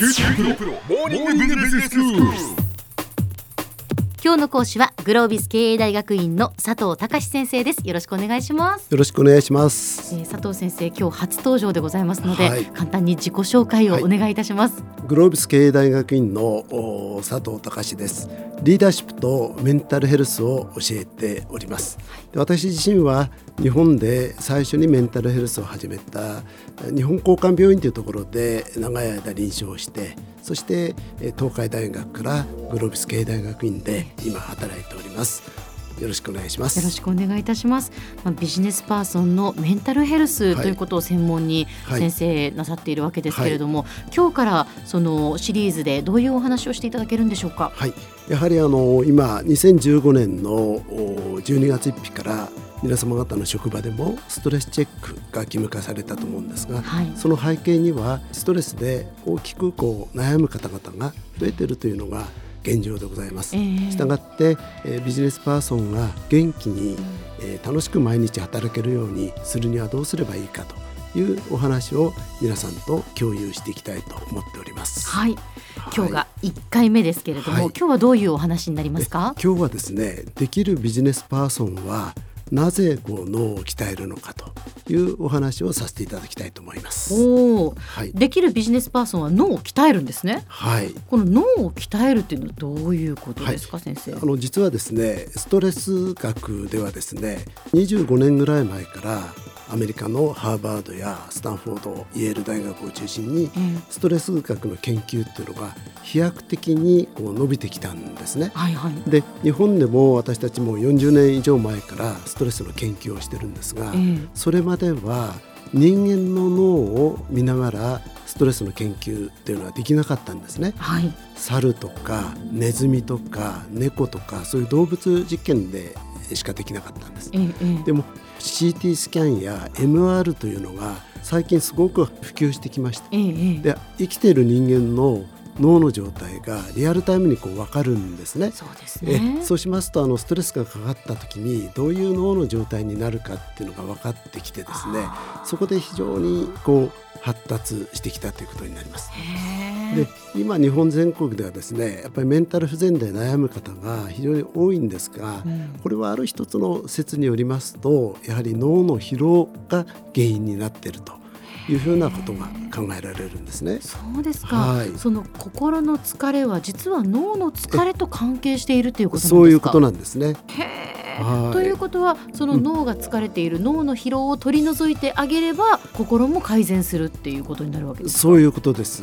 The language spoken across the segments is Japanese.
QTプロモーニングビジネススクール今日の講師はグロービス経営大学院の佐藤隆先生です。よろしくお願いします、よろしくお願いします。えー、佐藤先生今日初登場でございますので、はい。簡単に自己紹介をお願いいたします、グロービス経営大学院のお佐藤隆です。リーダーシップとメンタルヘルスを教えております。で私自身は日本で最初にメンタルヘルスを始めた日本交換病院というところで長い間臨床をして、そしてえー東海大学からグロービス経営大学院で今働いております。よろしくお願いします。よろしくお願いいたします。まあ、ビジネスパーソンのメンタルヘルスはいということを専門にはい先生なさっているわけですけれども、今日からそのシリーズでどういうお話をしていただけるんでしょうか？はい、やはりあの今2015年のお12月1日から皆様方の職場でもストレスチェックが義務化されたと思うんですが、はいその背景にはストレスで大きくこう悩む方々が増えているというのが現状でございます。ええしたがって、えービジネスパーソンが元気に、えー楽しく毎日働けるようにするにはどうすればいいかというお話を皆さんと共有していきたいと思っております。はい、今日が1回目ですけれども、はい今日はどういうお話になりますか？今日はですねできるビジネスパーソンはなぜこう脳を鍛えるのかというお話をさせていただきたいと思います。はい、できるビジネスパーソンは脳を鍛えるんですね。はい、この脳を鍛えるっていうのはどういうことですか、先生？あの実はですねストレス学ではですね25年ぐらい前からアメリカのハーバードやスタンフォードイェール大学を中心にええストレス学の研究っていうのが飛躍的にこう伸びてきたんですね。はいはい。で日本でも私たちも40年以上前からストレスの研究をしてるんですが、ええそれまでは人間の脳を見ながらストレスの研究っていうのはできなかったんですね。はい。猿とかネズミとか猫とかそういう動物実験でしかできなかったんです。でも CT スキャンや MR というのが最近すごく普及してきました。で生きている人間の脳の状態がリアルタイムにこう分かるんですね。そうですえね。そうしますとあのストレスがかかった時にどういう脳の状態になるかっていうのが分かってきてですねそこで非常にこう発達してきたということになります。で今日本全国ではですねやっぱりメンタル不全で悩む方が非常に多いんですが、うんこれはある一つの説によりますとやはり脳の疲労が原因になっているというふうなことが考えられるんですね。そうですか、はい。その心の疲れは実は脳の疲れと関係しているということなんですか？そういうことなんですね。はい。ということはその脳が疲れている脳の疲労を取り除いてあげれば心も改善するっていうことになるわけですか？そういうことです。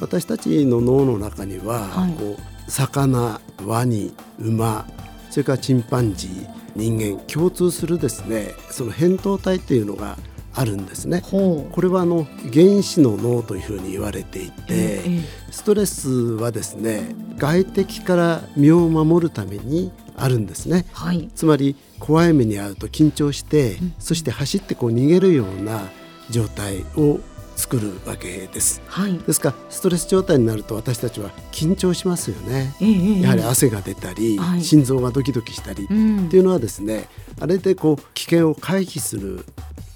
私たちの脳の中には、はい。こう魚、ワニ、馬、それからチンパンジー、人間共通するですね、その扁桃体っていうのがあるんですね。これはあの原子の脳というふうに言われていて、ええ。ストレスはですね外敵から身を守るためにあるんですね。はい。つまり怖い目に遭うと緊張して、うん。そして走ってこう逃げるような状態を作るわけです。はい。ですからストレス状態になると私たちは緊張しますよね。ええええ。やはり汗が出たり、はい。心臓がドキドキしたり、うん。っていうのはですねあれでこう危険を回避する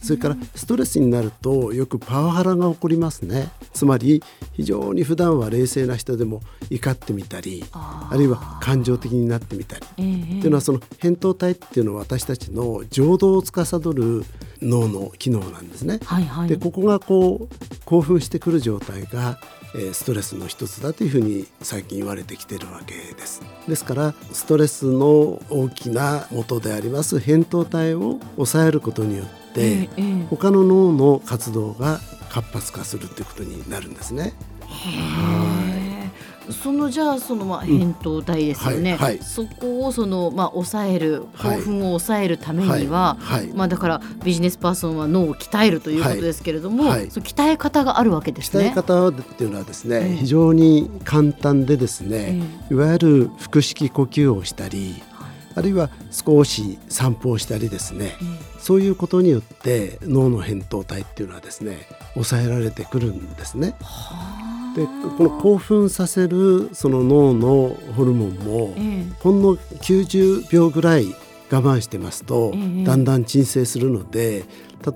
それからストレスになるとよくパワハラが起こりますね。つまり非常に普段は冷静な人でも怒ってみたりあるいは感情的になってみたり。ええええ。っていうのはその扁桃体っていうのは私たちの情動を司る脳の機能なんですね。はいはい。でここがこう興奮してくる状態が、えーストレスの一つだというふうに最近言われてきているわけです。ですからストレスの大きな元であります扁桃体を抑えることによって、ええええ。他の脳の活動が活発化するということになるんですね。そのじゃあそのまあ扁桃体ですよね、はいはい。そこをそのまあ抑える興はい奮を抑えるためには、はいはい。まあだからビジネスパーソンは脳を鍛えるということですけれども、その鍛え方があるわけですね。鍛え方っていうのはですね、ええ。非常に簡単でですね、え。いわゆる腹式呼吸をしたりあるいは少し散歩をしたりですね、そういうことによって脳の扁桃体っていうのはですね抑えられてくるんですね。でこの興奮させるその脳のホルモンもええ。ほんの90秒ぐらい我慢してますと、ええ。だんだん鎮静するので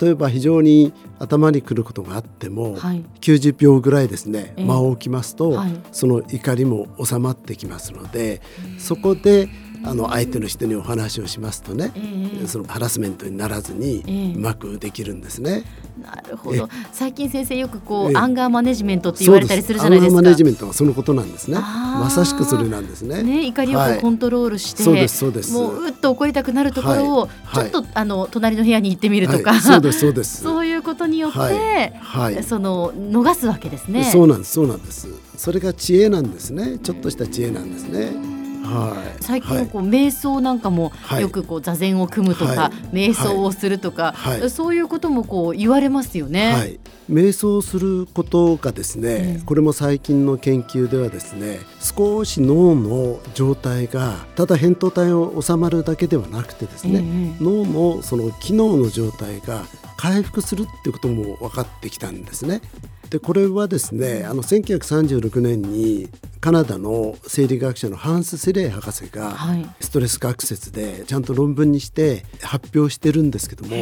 例えば非常に頭にくることがあっても、はい。90秒ぐらいですねええ。間を置きますと、はい。その怒りも収まってきますのでそこであの相手の人にお話をしますとね、ええそのハラスメントにならずにええうまくできるんですね。なるほど最近先生よくこう、ええアンガーマネジメントって言われたりするじゃないですかアンガーマネジメントはそのことなんですね。まさしくそれなんですね。ね、怒りをコントロールして、そうですそうですもううっと怒りたくなるところを、はいちょっと、あの隣の部屋に行ってみるとか、はいそうですそうです。そういうことによって、はいはいその逃すわけですね。そうなんですそうなんです。それが知恵なんですね。ちょっとした知恵なんですね。はい。最近こう、瞑想なんかもはい。よくこう座禅を組むとか、はい。瞑想をするとか、はい。そういうこともこう言われますよね。はい、瞑想することがですね、ええこれも最近の研究ではですね少し脳の状態がただ扁桃体を収まるだけではなくてですね、ええ。脳のその機能の状態が回復するっていうことも分かってきたんですね。でこれはですねあの1936年にカナダの生理学者のハンス・セレイ博士がはい。ストレス学説でちゃんと論文にして発表してるんですけども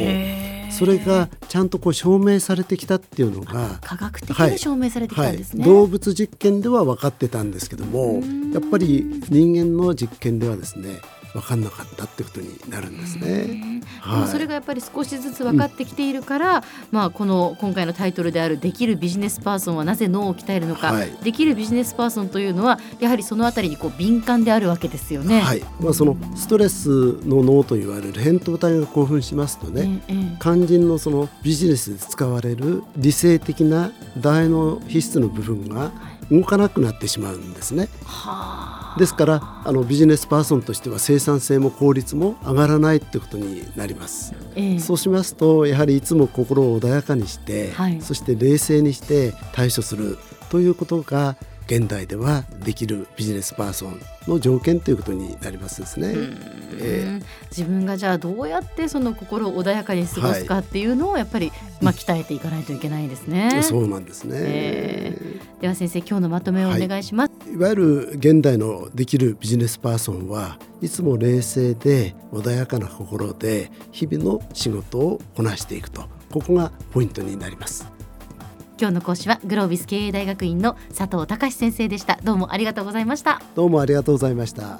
それがちゃんとこう証明されてきたっていうのが科学的に証明されてきたんですね。はい、動物実験では分かってたんですけどもん。やっぱり人間の実験ではですね分かんなかったってことになるんですね。でもそれがやっぱり少しずつ分かってきているから、まあ、この今回のタイトルである「できるビジネスパーソンはなぜ脳を鍛えるのか」はい。できるビジネスパーソンというのはやはりそのあたりにこう敏感であるわけですよね。はい。まあ、そのストレスの脳と言われる扁桃体が興奮しますとね、えええ肝心のそのビジネスで使われる理性的な大脳皮質の部分が動かなくなってしまうんですね。えはあですからあのビジネスパーソンとしては生産性も効率も上がらないってことになります。ええそうしますとやはりいつも心を穏やかにして、はいそして冷静にして対処するということが現代ではできるビジネスパーソンの条件ということになりますですね。えうん自分がじゃあどうやってその心を穏やかに過ごすかっていうのをやっぱり、まあ、鍛えていかないといけないですね。そうなんですね、えでは先生今日のまとめをお願いします。いわゆる現代のできるビジネスパーソンはいつも冷静で穏やかな心で日々の仕事をこなしていくとここがポイントになります。今日の講師はグロービス経営大学院の佐藤隆先生でした。どうもありがとうございました。どうもありがとうございました。